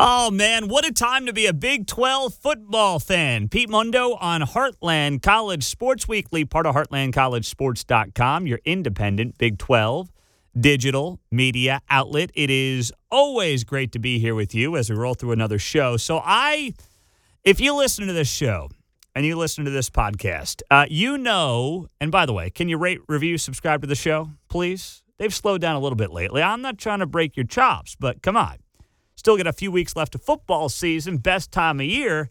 Oh, man, what a time to be a Big 12 football fan. Pete Mundo on Heartland College Sports Weekly, part of heartlandcollegesports.com, your independent Big 12 digital media outlet. It is always great to be here with you as we roll through another show. So, I, if you listen to this show and you listen to this podcast, uh, you know, and by the way, can you rate, review, subscribe to the show, please? They've slowed down a little bit lately. I'm not trying to break your chops, but come on. Still got a few weeks left of football season, best time of year.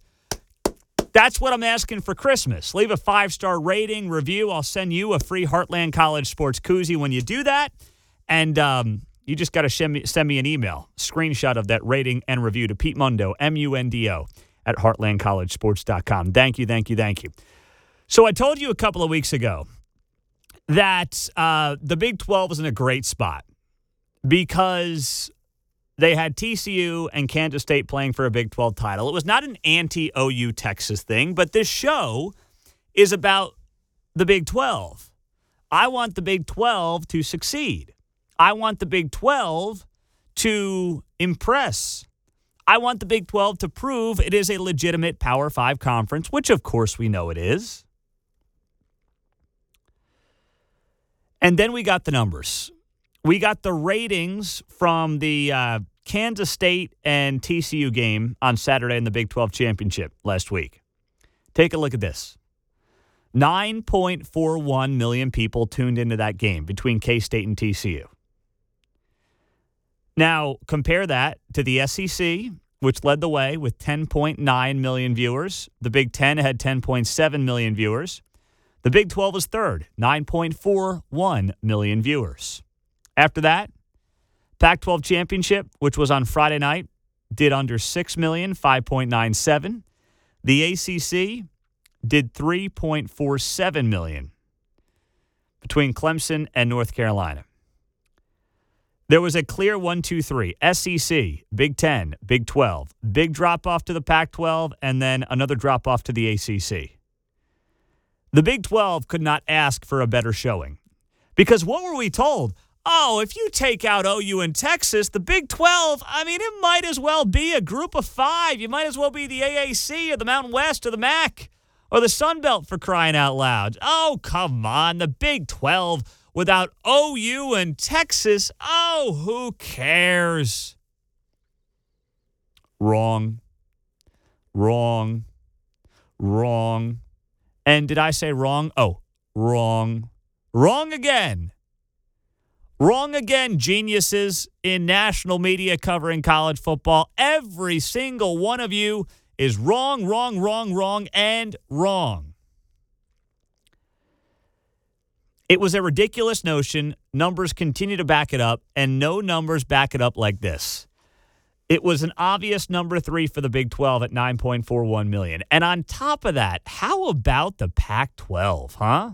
That's what I'm asking for Christmas. Leave a five star rating, review. I'll send you a free Heartland College Sports koozie when you do that. And um, you just got to send me, an email, screenshot of that rating and review to Pete Mundo, M U N D O, at heartlandcollegesports.com. Thank you, thank you, thank you. So I told you a couple of weeks ago that uh, the Big 12 is in a great spot because they had TCU and Kansas State playing for a Big 12 title. It was not an anti OU Texas thing, but this show is about the Big 12. I want the Big 12 to succeed. I want the Big 12 to impress. I want the Big 12 to prove it is a legitimate Power 5 conference, which of course we know it is. And then we got the numbers. We got the ratings from the uh, Kansas State and TCU game on Saturday in the Big 12 championship last week. Take a look at this 9.41 million people tuned into that game between K State and TCU. Now, compare that to the SEC, which led the way with 10.9 million viewers. The Big 10 had 10.7 million viewers. The Big 12 was third, 9.41 million viewers. After that, Pac 12 championship, which was on Friday night, did under 6 million, 5.97. The ACC did 3.47 million between Clemson and North Carolina. There was a clear 1 2 3 SEC, Big 10, Big 12, big drop off to the Pac 12, and then another drop off to the ACC. The Big 12 could not ask for a better showing. Because what were we told? Oh, if you take out OU and Texas, the Big 12, I mean, it might as well be a group of five. You might as well be the AAC or the Mountain West or the MAC or the Sun Belt for crying out loud. Oh, come on. The Big 12 without OU and Texas. Oh, who cares? Wrong. Wrong. Wrong. And did I say wrong? Oh, wrong. Wrong again. Wrong again, geniuses in national media covering college football. Every single one of you is wrong, wrong, wrong, wrong, and wrong. It was a ridiculous notion. Numbers continue to back it up, and no numbers back it up like this. It was an obvious number three for the Big 12 at 9.41 million. And on top of that, how about the Pac 12, huh?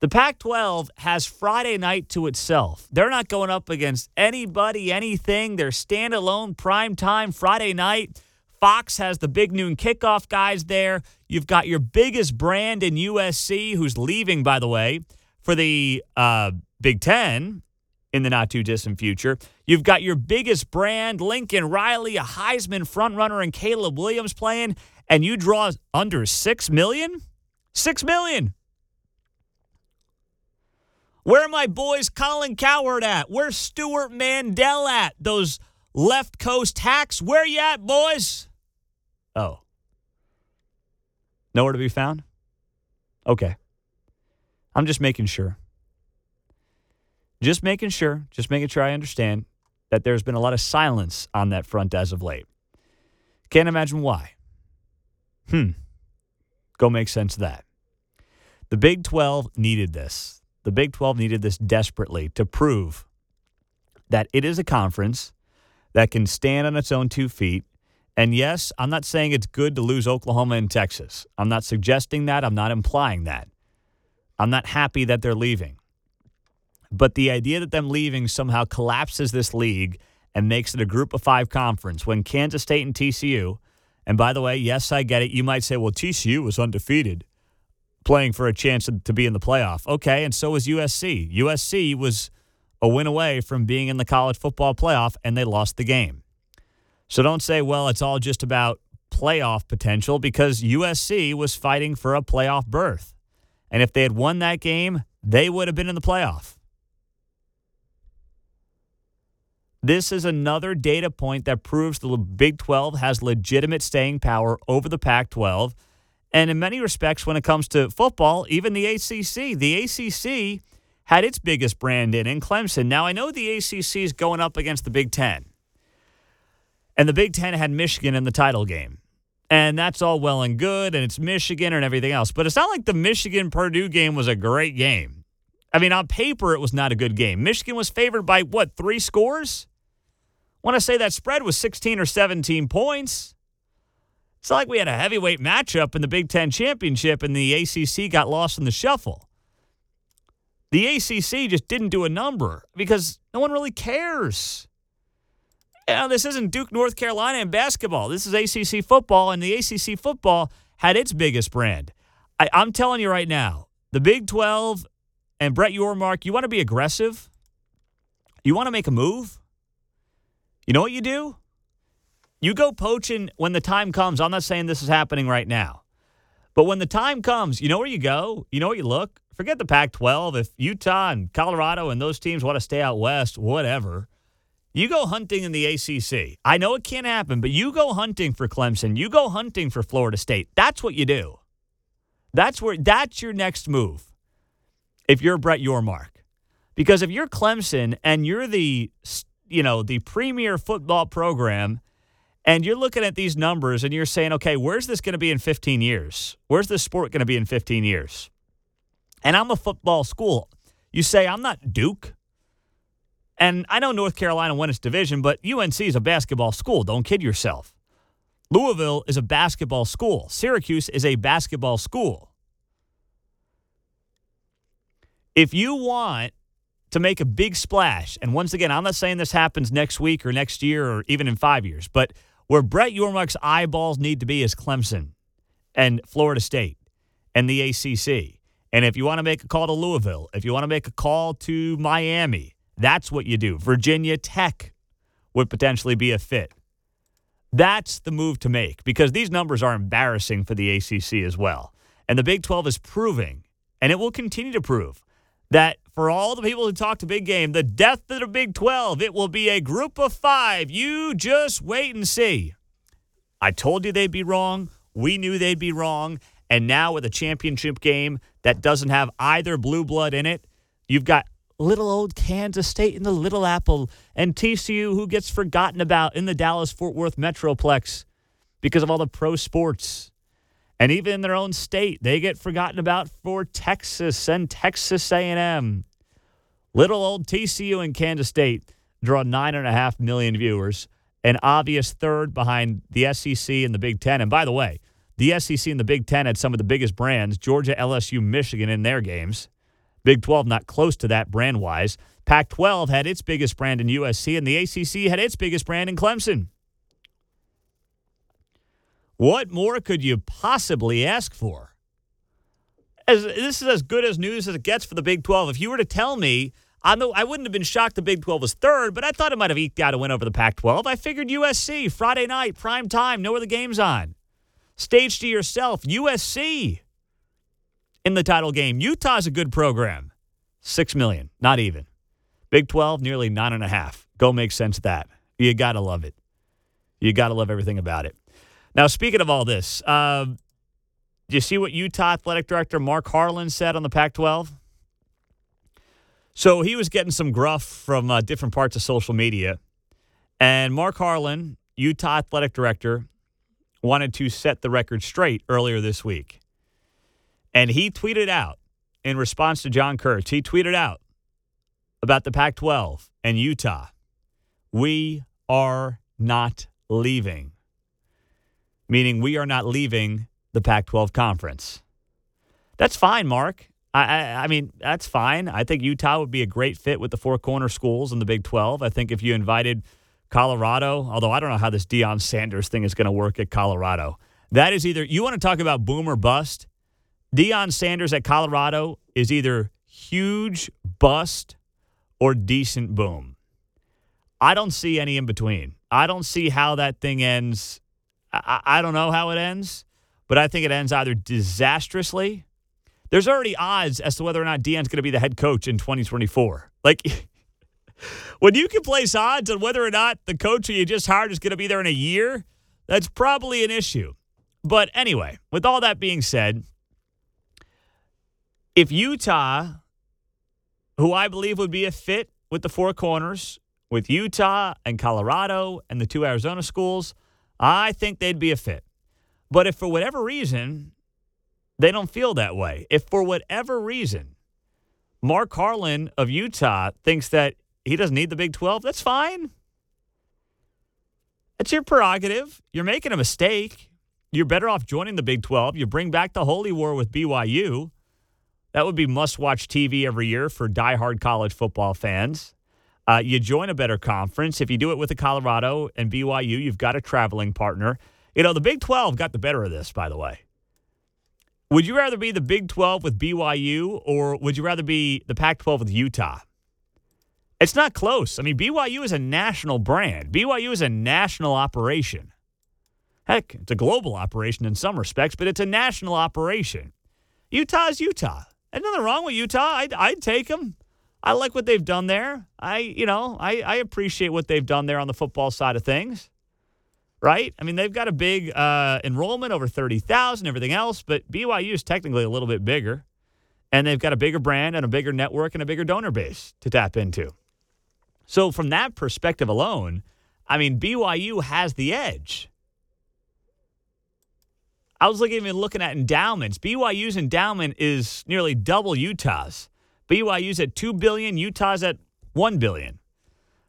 The Pac 12 has Friday night to itself. They're not going up against anybody, anything. They're standalone prime time Friday night. Fox has the big noon kickoff guys there. You've got your biggest brand in USC, who's leaving, by the way, for the uh, Big Ten in the not too distant future. You've got your biggest brand, Lincoln Riley, a Heisman frontrunner, and Caleb Williams playing, and you draw under six million. Six million. Where are my boys Colin Cowherd at? Where's Stewart Mandel at? Those left coast hacks, where you at, boys? Oh. Nowhere to be found? Okay. I'm just making sure. Just making sure, just making sure I understand that there's been a lot of silence on that front as of late. Can't imagine why. Hmm. Go make sense of that. The Big 12 needed this. The Big 12 needed this desperately to prove that it is a conference that can stand on its own two feet. And yes, I'm not saying it's good to lose Oklahoma and Texas. I'm not suggesting that. I'm not implying that. I'm not happy that they're leaving. But the idea that them leaving somehow collapses this league and makes it a group of five conference when Kansas State and TCU, and by the way, yes, I get it. You might say, well, TCU was undefeated playing for a chance to be in the playoff. Okay, and so was USC. USC was a win away from being in the college football playoff, and they lost the game. So don't say, well, it's all just about playoff potential because USC was fighting for a playoff berth. And if they had won that game, they would have been in the playoff. This is another data point that proves the Big 12 has legitimate staying power over the Pac 12. And in many respects, when it comes to football, even the ACC, the ACC had its biggest brand in in Clemson. Now, I know the ACC is going up against the Big Ten. And the Big Ten had Michigan in the title game. And that's all well and good, and it's Michigan and everything else. But it's not like the Michigan Purdue game was a great game. I mean, on paper, it was not a good game. Michigan was favored by what, three scores? Want to say that spread was 16 or 17 points. It's like we had a heavyweight matchup in the Big Ten championship and the ACC got lost in the shuffle. The ACC just didn't do a number because no one really cares. You know, this isn't Duke, North Carolina in basketball. This is ACC football, and the ACC football had its biggest brand. I, I'm telling you right now, the Big 12 and Brett Yormark, you want to be aggressive? You want to make a move? You know what you do? You go poaching when the time comes. I'm not saying this is happening right now. But when the time comes, you know where you go? You know where you look? Forget the Pac 12. If Utah and Colorado and those teams want to stay out west, whatever. You go hunting in the ACC. I know it can't happen, but you go hunting for Clemson. You go hunting for Florida State. That's what you do. That's where that's your next move. If you're Brett Yormark. Because if you're Clemson and you're the you know, the premier football program and you're looking at these numbers and you're saying, "Okay, where's this going to be in 15 years? Where's this sport going to be in 15 years?" And I'm a football school. You say, "I'm not Duke." And I know North Carolina won its division, but UNC is a basketball school. Don't kid yourself. Louisville is a basketball school. Syracuse is a basketball school. If you want to make a big splash, and once again, I'm not saying this happens next week or next year or even in five years, but where Brett Yormark's eyeballs need to be is Clemson and Florida State and the ACC. And if you want to make a call to Louisville, if you want to make a call to Miami, that's what you do. Virginia Tech would potentially be a fit. That's the move to make because these numbers are embarrassing for the ACC as well. And the Big 12 is proving, and it will continue to prove, that for all the people who talk to big game, the death of the Big 12, it will be a group of five. You just wait and see. I told you they'd be wrong. We knew they'd be wrong. And now with a championship game that doesn't have either blue blood in it, you've got little old Kansas State in the Little Apple, and TCU, who gets forgotten about in the Dallas Fort Worth Metroplex because of all the pro sports. And even in their own state, they get forgotten about for Texas and Texas A&M. Little old TCU and Kansas State draw nine and a half million viewers, an obvious third behind the SEC and the Big Ten. And by the way, the SEC and the Big Ten had some of the biggest brands: Georgia, LSU, Michigan in their games. Big 12 not close to that brand wise. Pac 12 had its biggest brand in USC, and the ACC had its biggest brand in Clemson. What more could you possibly ask for? As, this is as good as news as it gets for the Big 12. If you were to tell me, I, know, I wouldn't have been shocked the Big 12 was third, but I thought it might have eked out a win over the Pac 12. I figured USC, Friday night, prime time, where the game's on. Stage to yourself, USC in the title game. Utah's a good program. Six million, not even. Big 12, nearly nine and a half. Go make sense of that. You got to love it. You got to love everything about it. Now, speaking of all this, uh, do you see what Utah Athletic Director Mark Harlan said on the Pac 12? So he was getting some gruff from uh, different parts of social media. And Mark Harlan, Utah Athletic Director, wanted to set the record straight earlier this week. And he tweeted out in response to John Kurtz, he tweeted out about the Pac 12 and Utah. We are not leaving, meaning we are not leaving the Pac 12 conference. That's fine, Mark. I, I, I, mean, that's fine. I think Utah would be a great fit with the four corner schools in the Big 12. I think if you invited Colorado, although I don't know how this Deion Sanders thing is going to work at Colorado, that is either you want to talk about boom or bust. Deion Sanders at Colorado is either huge bust or decent boom. I don't see any in between. I don't see how that thing ends. I, I don't know how it ends, but I think it ends either disastrously. There's already odds as to whether or not Deion's going to be the head coach in 2024. Like, when you can place odds on whether or not the coach who you just hired is going to be there in a year, that's probably an issue. But anyway, with all that being said, if Utah, who I believe would be a fit with the four corners, with Utah and Colorado and the two Arizona schools, I think they'd be a fit. But if for whatever reason they don't feel that way, if for whatever reason Mark Harlan of Utah thinks that he doesn't need the Big 12, that's fine. That's your prerogative. You're making a mistake. You're better off joining the Big 12. You bring back the Holy War with BYU. That would be must watch TV every year for diehard college football fans. Uh, you join a better conference. If you do it with the Colorado and BYU, you've got a traveling partner. You know, the Big 12 got the better of this, by the way. Would you rather be the Big 12 with BYU or would you rather be the Pac 12 with Utah? It's not close. I mean, BYU is a national brand, BYU is a national operation. Heck, it's a global operation in some respects, but it's a national operation. Utah is Utah. There's nothing wrong with Utah. I'd, I'd take them. I like what they've done there. I, you know, I, I appreciate what they've done there on the football side of things. Right? I mean, they've got a big uh, enrollment, over 30,000, everything else, but BYU is technically a little bit bigger. And they've got a bigger brand and a bigger network and a bigger donor base to tap into. So, from that perspective alone, I mean, BYU has the edge. I was looking, even looking at endowments. BYU's endowment is nearly double Utah's. BYU's at two billion, Utah's at one billion.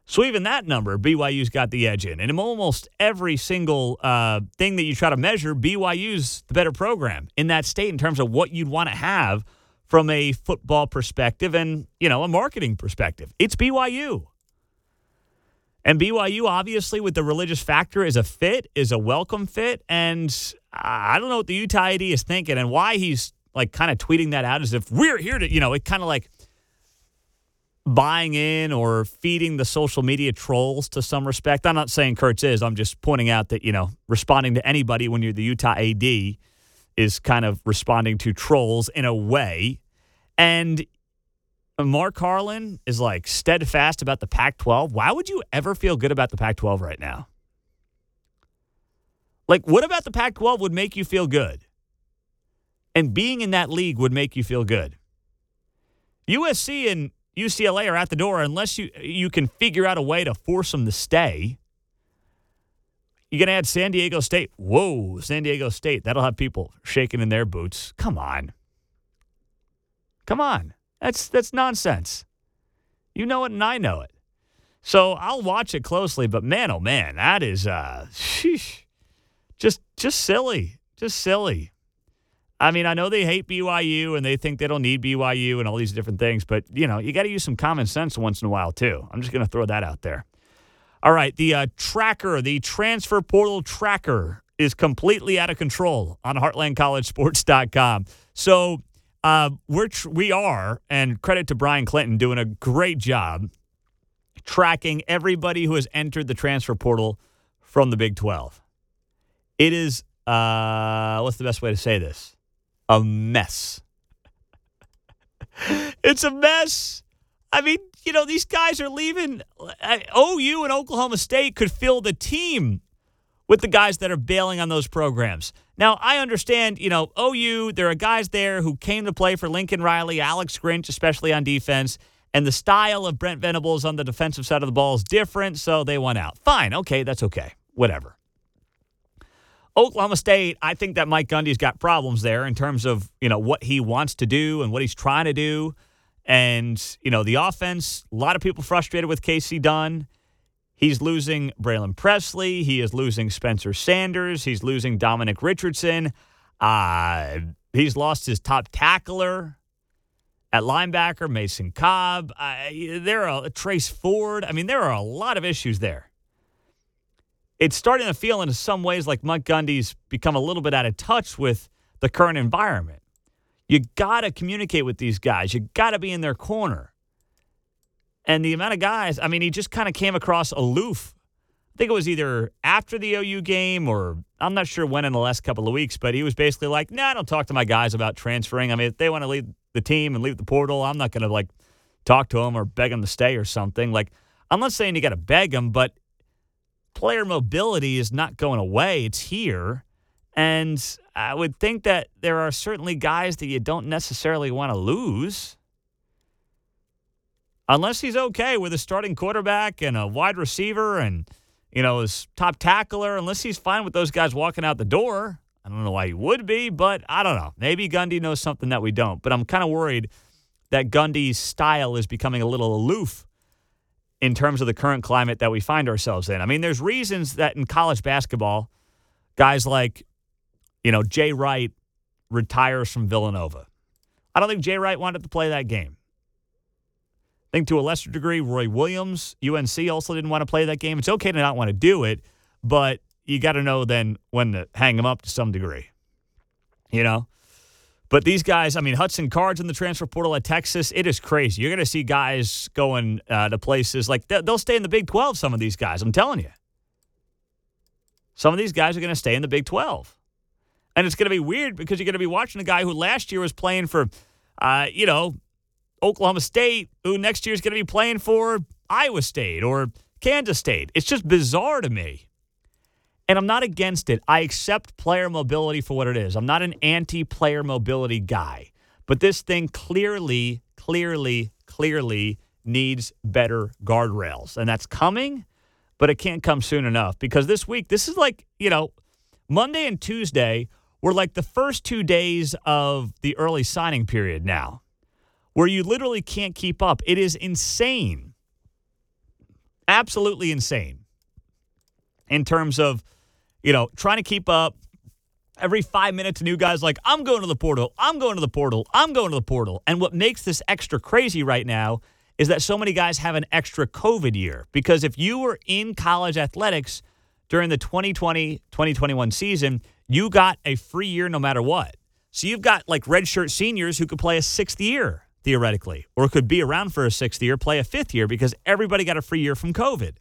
So even that number, BYU's got the edge in. And in almost every single uh, thing that you try to measure, BYU's the better program in that state in terms of what you'd want to have from a football perspective and you know a marketing perspective. It's BYU. And BYU, obviously, with the religious factor, is a fit, is a welcome fit. And I don't know what the Utah AD is thinking and why he's like kind of tweeting that out as if we're here to, you know, it kind of like buying in or feeding the social media trolls to some respect. I'm not saying Kurtz is. I'm just pointing out that, you know, responding to anybody when you're the Utah AD is kind of responding to trolls in a way. And Mark Harlan is like steadfast about the Pac 12. Why would you ever feel good about the Pac 12 right now? Like, what about the Pac 12 would make you feel good? And being in that league would make you feel good. USC and UCLA are at the door unless you, you can figure out a way to force them to stay. You're going to add San Diego State. Whoa, San Diego State. That'll have people shaking in their boots. Come on. Come on. That's that's nonsense. You know it and I know it. So I'll watch it closely, but man, oh man, that is uh sheesh, just just silly. Just silly. I mean, I know they hate BYU and they think they don't need BYU and all these different things, but you know, you got to use some common sense once in a while too. I'm just going to throw that out there. All right, the uh, tracker, the transfer portal tracker is completely out of control on heartlandcollegesports.com. So uh, we're tr- we are, and credit to Brian Clinton doing a great job tracking everybody who has entered the transfer portal from the Big 12. It is, uh, what's the best way to say this? A mess. it's a mess. I mean, you know, these guys are leaving. OU and Oklahoma State could fill the team with the guys that are bailing on those programs. Now, I understand, you know, OU, there are guys there who came to play for Lincoln Riley, Alex Grinch, especially on defense, and the style of Brent Venables on the defensive side of the ball is different, so they went out. Fine, okay, that's okay. Whatever. Oklahoma State, I think that Mike Gundy's got problems there in terms of, you know, what he wants to do and what he's trying to do. And, you know, the offense, a lot of people frustrated with Kasey Dunn. He's losing Braylon Presley. He is losing Spencer Sanders. He's losing Dominic Richardson. Uh, he's lost his top tackler at linebacker, Mason Cobb. Uh, there are Trace Ford. I mean, there are a lot of issues there. It's starting to feel in some ways like Mike Gundy's become a little bit out of touch with the current environment. You got to communicate with these guys. You got to be in their corner. And the amount of guys, I mean, he just kind of came across aloof I think it was either after the OU game or I'm not sure when in the last couple of weeks, but he was basically like, nah, I don't talk to my guys about transferring. I mean, if they want to leave the team and leave the portal, I'm not going to like talk to them or beg them to stay or something. Like, I'm not saying you got to beg them, but player mobility is not going away. It's here. And I would think that there are certainly guys that you don't necessarily want to lose. Unless he's okay with a starting quarterback and a wide receiver and, you know, his top tackler, unless he's fine with those guys walking out the door. I don't know why he would be, but I don't know. Maybe Gundy knows something that we don't. But I'm kind of worried that Gundy's style is becoming a little aloof in terms of the current climate that we find ourselves in. I mean, there's reasons that in college basketball, guys like, you know, Jay Wright retires from Villanova. I don't think Jay Wright wanted to play that game. I think to a lesser degree, Roy Williams, UNC also didn't want to play that game. It's okay to not want to do it, but you got to know then when to hang them up to some degree. You know? But these guys, I mean, Hudson Card's in the transfer portal at Texas. It is crazy. You're going to see guys going uh, to places like they'll stay in the Big 12, some of these guys. I'm telling you. Some of these guys are going to stay in the Big 12. And it's going to be weird because you're going to be watching a guy who last year was playing for, uh, you know, Oklahoma State, who next year is going to be playing for Iowa State or Kansas State. It's just bizarre to me. And I'm not against it. I accept player mobility for what it is. I'm not an anti player mobility guy. But this thing clearly, clearly, clearly needs better guardrails. And that's coming, but it can't come soon enough because this week, this is like, you know, Monday and Tuesday were like the first two days of the early signing period now, where you literally can't keep up. It is insane. Absolutely insane in terms of you know, trying to keep up. Every five minutes, new guy's like, I'm going to the portal. I'm going to the portal. I'm going to the portal. And what makes this extra crazy right now is that so many guys have an extra COVID year. Because if you were in college athletics during the 2020 2021 season, you got a free year no matter what. So you've got like redshirt seniors who could play a sixth year theoretically, or could be around for a sixth year, play a fifth year because everybody got a free year from COVID.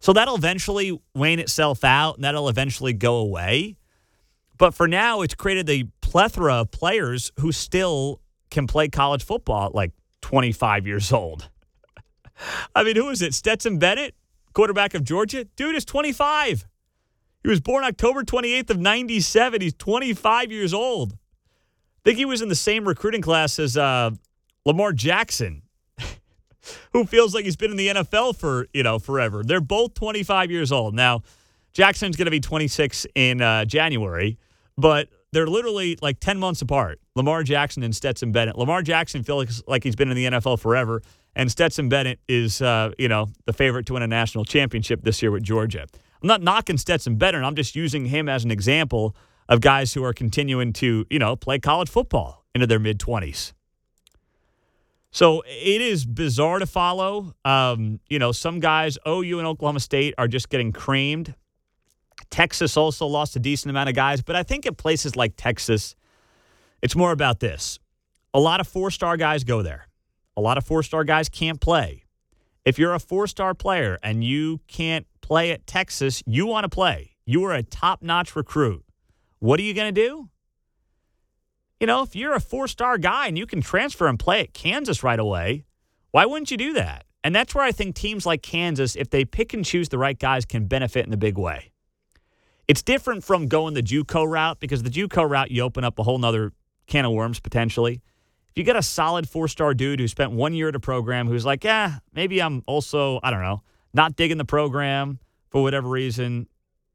So that'll eventually wane itself out and that'll eventually go away. But for now, it's created a plethora of players who still can play college football at like 25 years old. I mean, who is it? Stetson Bennett, quarterback of Georgia? Dude is 25. He was born October 28th of 97. He's 25 years old. I think he was in the same recruiting class as uh, Lamar Jackson who feels like he's been in the NFL for, you know, forever. They're both 25 years old. Now, Jackson's going to be 26 in uh, January, but they're literally like 10 months apart. Lamar Jackson and Stetson Bennett. Lamar Jackson feels like he's been in the NFL forever, and Stetson Bennett is, uh, you know, the favorite to win a national championship this year with Georgia. I'm not knocking Stetson Bennett. I'm just using him as an example of guys who are continuing to, you know, play college football into their mid 20s. So it is bizarre to follow. Um, you know, some guys, OU and Oklahoma State, are just getting creamed. Texas also lost a decent amount of guys, but I think at places like Texas, it's more about this. A lot of four star guys go there, a lot of four star guys can't play. If you're a four star player and you can't play at Texas, you want to play. You are a top notch recruit. What are you going to do? You know, if you're a four star guy and you can transfer and play at Kansas right away, why wouldn't you do that? And that's where I think teams like Kansas, if they pick and choose the right guys, can benefit in a big way. It's different from going the JUCO route because the JUCO route, you open up a whole nother can of worms potentially. If you get a solid four star dude who spent one year at a program who's like, yeah, maybe I'm also, I don't know, not digging the program for whatever reason,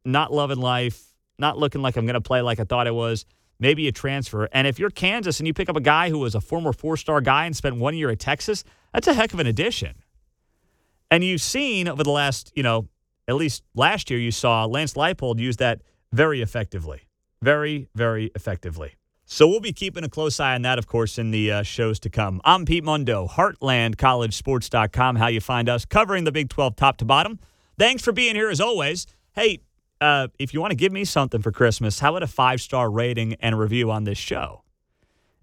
not loving life, not looking like I'm going to play like I thought I was maybe a transfer. And if you're Kansas and you pick up a guy who was a former four star guy and spent one year at Texas, that's a heck of an addition. And you've seen over the last, you know, at least last year, you saw Lance Leipold use that very effectively. Very, very effectively. So we'll be keeping a close eye on that, of course, in the uh, shows to come. I'm Pete Mundo, HeartlandCollegeSports.com, how you find us, covering the Big 12 top to bottom. Thanks for being here as always. Hey, uh, if you want to give me something for Christmas, how about a five star rating and a review on this show?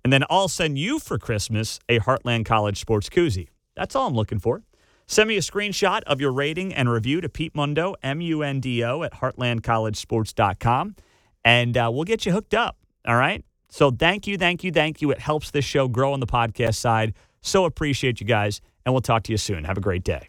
And then I'll send you for Christmas a Heartland College Sports Koozie. That's all I'm looking for. Send me a screenshot of your rating and review to Pete Mundo, M U N D O, at heartlandcollegesports.com, and uh, we'll get you hooked up. All right. So thank you, thank you, thank you. It helps this show grow on the podcast side. So appreciate you guys, and we'll talk to you soon. Have a great day.